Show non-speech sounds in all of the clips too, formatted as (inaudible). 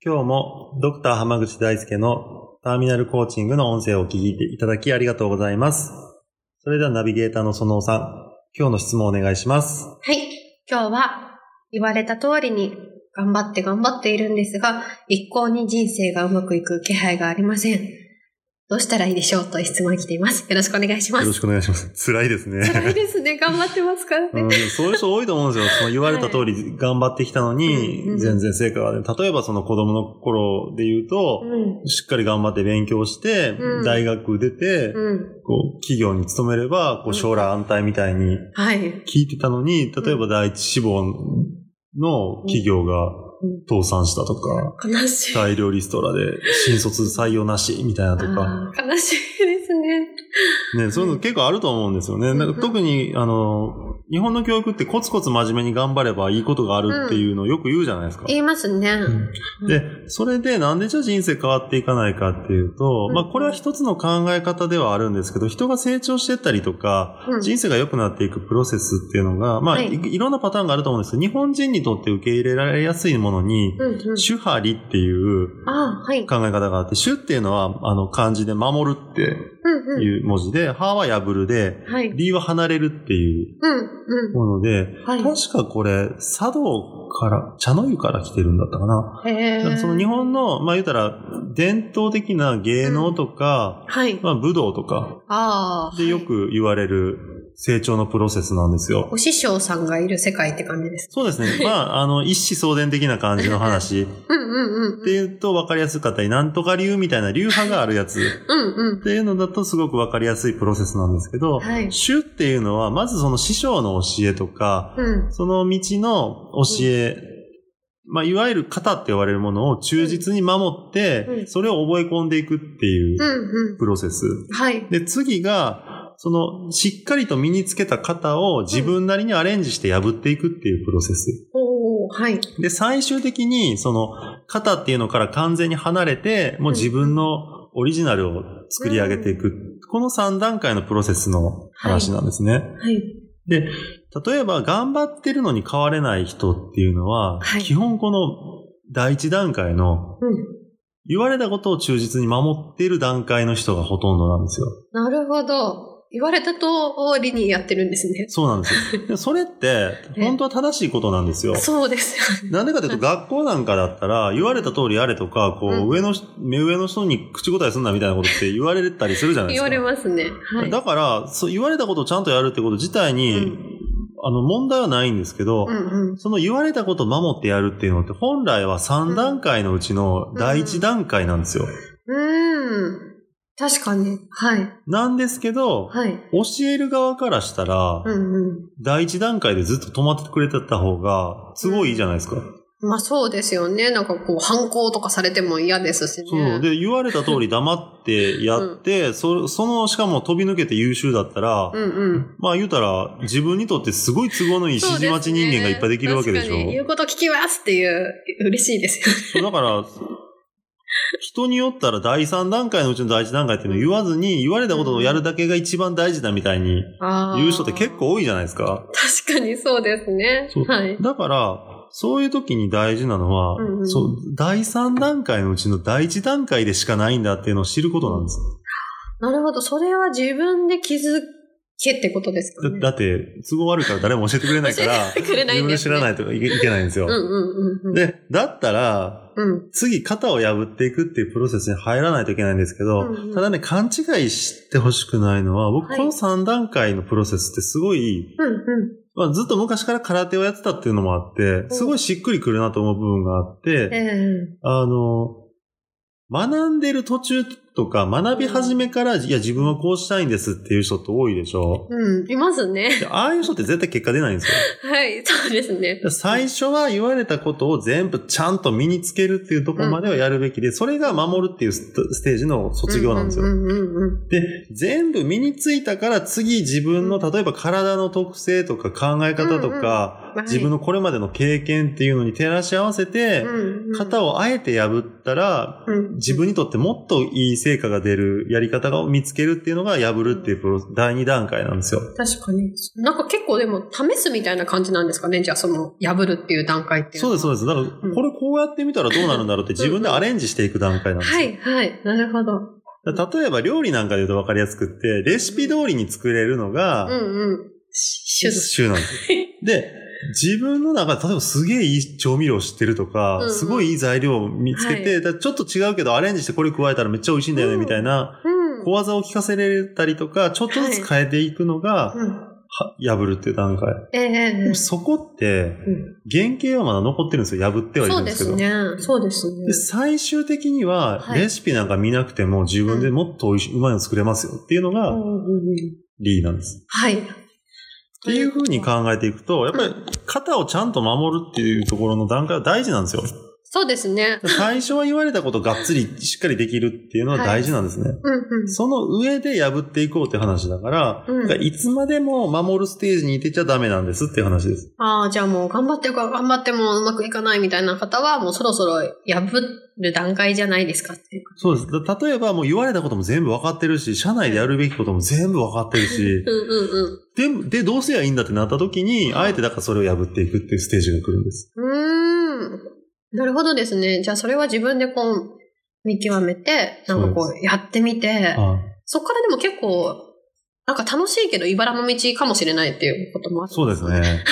今日もドクター浜口大輔のターミナルコーチングの音声をお聞きいただきありがとうございます。それではナビゲーターのそのおさん、今日の質問をお願いします。はい。今日は言われた通りに頑張って頑張っているんですが、一向に人生がうまくいく気配がありません。どうしたらいいでしょうという質問が来ています。よろしくお願いします。よろしくお願いします。辛いですね。辛いですね。頑張ってますからね。うん、そういう人多いと思うんですよ。その言われた通り頑張ってきたのに、全然成果が出ない。例えばその子供の頃で言うと、うん。しっかり頑張って勉強して、うん大学出て、うん。こう企業に勤めれば、こう将来安泰みたいにはい。聞いてたのに、例えば第一志望の企業がうん倒産したとか、悲しい。大量リストラで新卒採用なしみたいなとか、悲しいですね。ね、そういうの結構あると思うんですよね。なんか特に、あの、日本の教育ってコツコツ真面目に頑張ればいいことがあるっていうのをよく言うじゃないですか。言いますね。うんで、それでなんでじゃあ人生変わっていかないかっていうと、うんまあこれは一つの考え方ではあるんですけど、人が成長していったりとか、うん人生が良くなっていくプロセスっていうのが、まあ、はいい、いろんなパターンがあると思うんですけど、日本人にとって受け入れられやすいものに、うんうん。主張りっていう。考え方があって、主っていうのは、あの、漢字で守るってうんうん。いう文字で、歯は破るで、はい。理は離れるっていううんもので、はい確かこれ、茶道から、茶の湯から来てるんだったかな。だからその日本の、まあ言うたら、伝統的な芸能とか、はい。まあ武道とか。でよく言われる成長のプロセスなんですよ。お師匠さんがいる世界って感じです。そうですね。(laughs) まあ、あの、一子相伝的な感じの話っうんうんうん。ていうと分かりやすかったり、なんとか流みたいな流派があるやつ。うんうんっ。ていうのだとすごくわかりやすいプロセスなんですけど、はい主っていうのは、まずその師匠の教えとか、うん。その道の教え、まあ、いわゆる型って言われるものを忠実に守って、うんそれを覚え込んでいくっていううんうプロセス。ん。はい。で、次が、その、しっかりと身につけた型を自分なりにアレンジして破っていくっていうプロセス。はい。で、最終的に、その、型っていうのから完全に離れて、もう自分のオリジナルを作り上げていく。この3段階のプロセスの話なんですね。はい。で、例えば頑張ってるのに変われない人っていうのは、はい基本この第一段階のうん。言われたことを忠実に守っている段階の人がほとんどなんですよ。なるほど。言われた通りにやってるんですね。そうなんですよ。で (laughs) それって、え本当は正しいことなんですよ。そうですよね。なんでかというと、学校なんかだったら、言われた通りやれとか、こう、うん上の、目上の人に口答えすんなみたいなことって言われたりするじゃないですか。言われますね。はい。だから、そう言われたことをちゃんとやるってこと自体に、うんあの、問題はないんですけど、うんうん。その言われたことを守ってやるっていうのって、本来は3段階のうちの第1段階なんですよ。うーん。確かに。はい。なんですけど、はい。教える側からしたら、うんうん。第1段階でずっと止まってくれてた方が、すごいいいじゃないですか。まあそうですよね。なんかこう、反抗とかされても嫌ですしね。そう。で、言われた通り黙ってやって、(laughs) そその、しかも飛び抜けて優秀だったら、うんうん。まあ言うたら、自分にとってすごい都合のいい指示待ち人間がいっぱいできるわけでしょ。そうすね言うこと聞きますっていう、嬉しいですよね。そうだから、人によったら第3段階のうちの第1段階っていうのを言わずに、言われたことをやるだけが一番大事だみたいに言う人って結構多いじゃないですか。確かにそうですね。はい。だから、そういう時に大事なのは、うんうんそう第3段階のうちの第1段階でしかないんだっていうのを知ることなんです。なるほど。それは自分で気づけってことですかね。だだって、都合悪いから誰も教えてくれないから、(laughs) 自分で知らないといけないんですよ。うんうんうんうん。で、だったら、うん。次型を破っていくっていうプロセスに入らないといけないんですけど、うんうんただね、勘違いしてほしくないのは、僕はいこの3段階のプロセスってすごい、うんうん。まあ、ずっと昔から空手をやってたっていうのもあって、すごいしっくりくるなと思う部分があって、ええあの、学んでる途中とか学び始めから、いや自分はこうしたいんですっていう人って多いでしょ？うん、いますね。でああいう人って絶対結果出ないんですよ。(laughs) はい、そうですね。で最初は言われたことを全部ちゃんと身につけるっていうところまではやるべきで、それが守るっていうステージの卒業なんですよ。うんうんうんうん。で、全部身についたから次自分の、例えば体の特性とか考え方とか、うんうんはい自分のこれまでの経験っていうのに照らし合わせて、うんうん型をあえて破ったら、うん自分にとってもっといい成果が出るやり方を見つけるっていうのが破るっていうプロ第2段階なんですよ。確かに。なんか結構でも試すみたいな感じなんですかね？じゃあその破るっていう段階って。そうです、そうです。だから、うんこれこうやってみたらどうなるんだろうって自分でアレンジしていく段階なんですよ。はい、はい。なるほど。例えば料理なんかで言うと分かりやすくって、レシピ通りに作れるのが、うんうん。手術。週なんですよ。(laughs) で、自分の中で、例えばすげえいい調味料知ってるとか、うんうんすごいいい材料を見つけて、はだからちょっと違うけどアレンジしてこれ加えたらめっちゃ美味しいんだよね、うんみたいな、うん。小技を聞かせれたりとか、ちょっとずつ変えていくのが、うん。は破るっていう段階。そこって、うん原型はまだ残ってるんですよ。破ってはいるそうんでですけど。すね。そうですねで。最終的には、はいレシピなんか見なくても自分でもっと美味しい、うまいの作れますよっていうのがうんうんうん理なんです。はい。っていう風に考えていくと、やっぱり型をちゃんと守るっていうところの段階は大事なんですよ。そうですね。最初は言われたことがっつりしっかりできるっていうのは大事なんですね。うんうん。その上で破っていこうって話だから、うんだからいつまでも守るステージにいてちゃダメなんですっていう話です。ああ、じゃあもう頑張ってか頑張ってもうまくいかないみたいな方は、もうそろそろ破る段階じゃないですかっていう。そうです。だ例えばもう言われたことも全部分かってるし、社内でやるべきことも全部分かってるし、うんうんうん。で、で、どうせやいいんだってなった時に、あえてだからそれを破っていくっていうステージが来るんです。うーん。なるほどですね。じゃあそれは自分でこう、見極めて、なんかこそうう、やってみて、あそっからでも結構、なんか楽しいけど茨の道かもしれないっていうこともある。そうです。ね。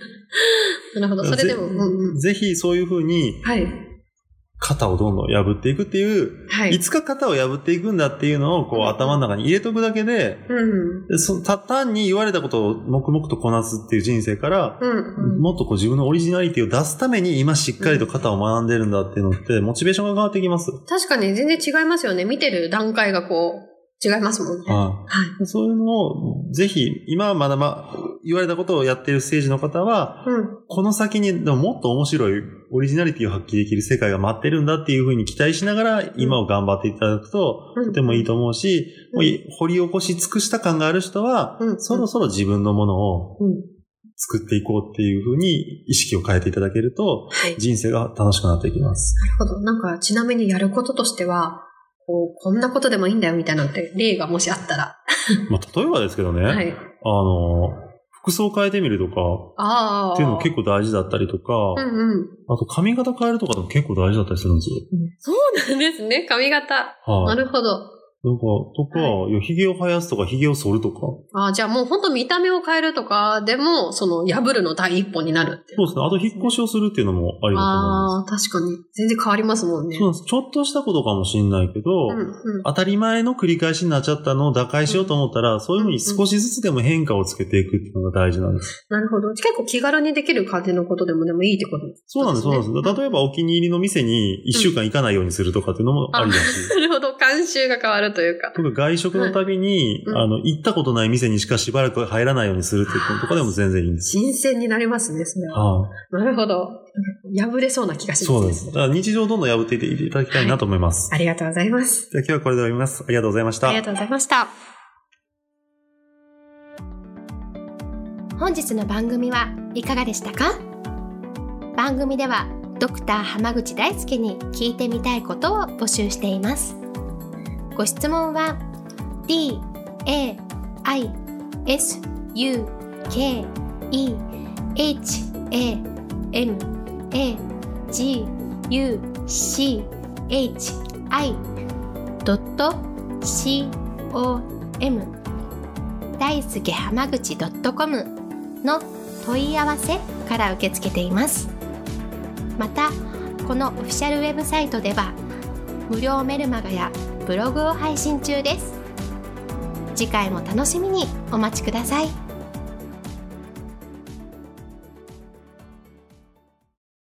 (laughs) なるほど。それでも、ぜうんうん。ぜひそういうふうにはい。型をどんどん破っていくっていう、はいい。つか型を破っていくんだっていうのをこううん頭の中に入れとくだけで、うん。でそた単に言われたことを黙々とこなすっていう人生から、うん。もっとこう自分のオリジナリティを出すために今しっかりと型を学んでるんだっていうのって、モチベーションが変わってきます。確かに全然違いますよね。見てる段階がこう、違いますもんね。ははい。いそういうのを、ぜひ、今はまだま、言われたことをやっているステージの方は、うん。この先にでももっと面白いオリジナリティを発揮できる世界が待ってるんだっていうふうに期待しながら今を頑張っていただくと、うんとてもいいと思うし、うんもうい掘り起こし尽くした感がある人は、うんそろそろ自分のものをうん。作っていこうっていうふうに意識を変えていただけると、はい。人生が楽しくなっていきます。なるほど。なんか、ちなみにやることとしては、こう、こんなことでもいいんだよみたいなのって、例がもしあったら。まあ、例えばですけどね、はい。あの、服装変えてみるとか、ああ。っていうの結構大事だったりとか、うんうん。あと髪型変えるとかでも結構大事だったりするんですよ。そうなんですね。髪型。はい、なるほど。なんか、とか、はいや、髭を生やすとか、髭を剃るとか。ああ、じゃあもう本当見た目を変えるとかでも、その、破るの第一歩になるっていう。そうですね。あと、引っ越しをするっていうのもありだと思いまああ、確かに。全然変わりますもんね。す。そうなんです。ちょっとしたことかもしんないけど、うんうん。当たり前の繰り返しになっちゃったのを打開しようと思ったら、そういうふうに少しずつでも変化をつけていくっていうのが大事なんです。なるほど。結構気軽にできる感じのことでもでもいいってことですそうなんです、そうなんねです。例えば、お気に入りの店に一週間行かないようにするとかっていうのもありだし。ほど。慣習が変わるというか。とか外食のたびに、うんあの、行ったことない店にしかしばらく入らないようにするっていうのとかでも全然いいんです。新鮮になりますね、それは。ああなるほど。破れそうな気がしますね。そうです。だから日常をどんどん破っていっていただきたいなと思います。ありがとうございます。じゃあ今日はこれで終わります。ありがとうございました。ありがとうございました。本日の番組はいかがでしたか？番組ではドクター濱口大輔に聞いてみたいことを募集していますご質問は d a i s u k e h a m a g u c h i c o m 大輔濱口 .com の問い合わせから受け付けています。またこのオフィシャルウェブサイトでは無料メルマガやブログを配信中です。次回も楽しみにお待ちください。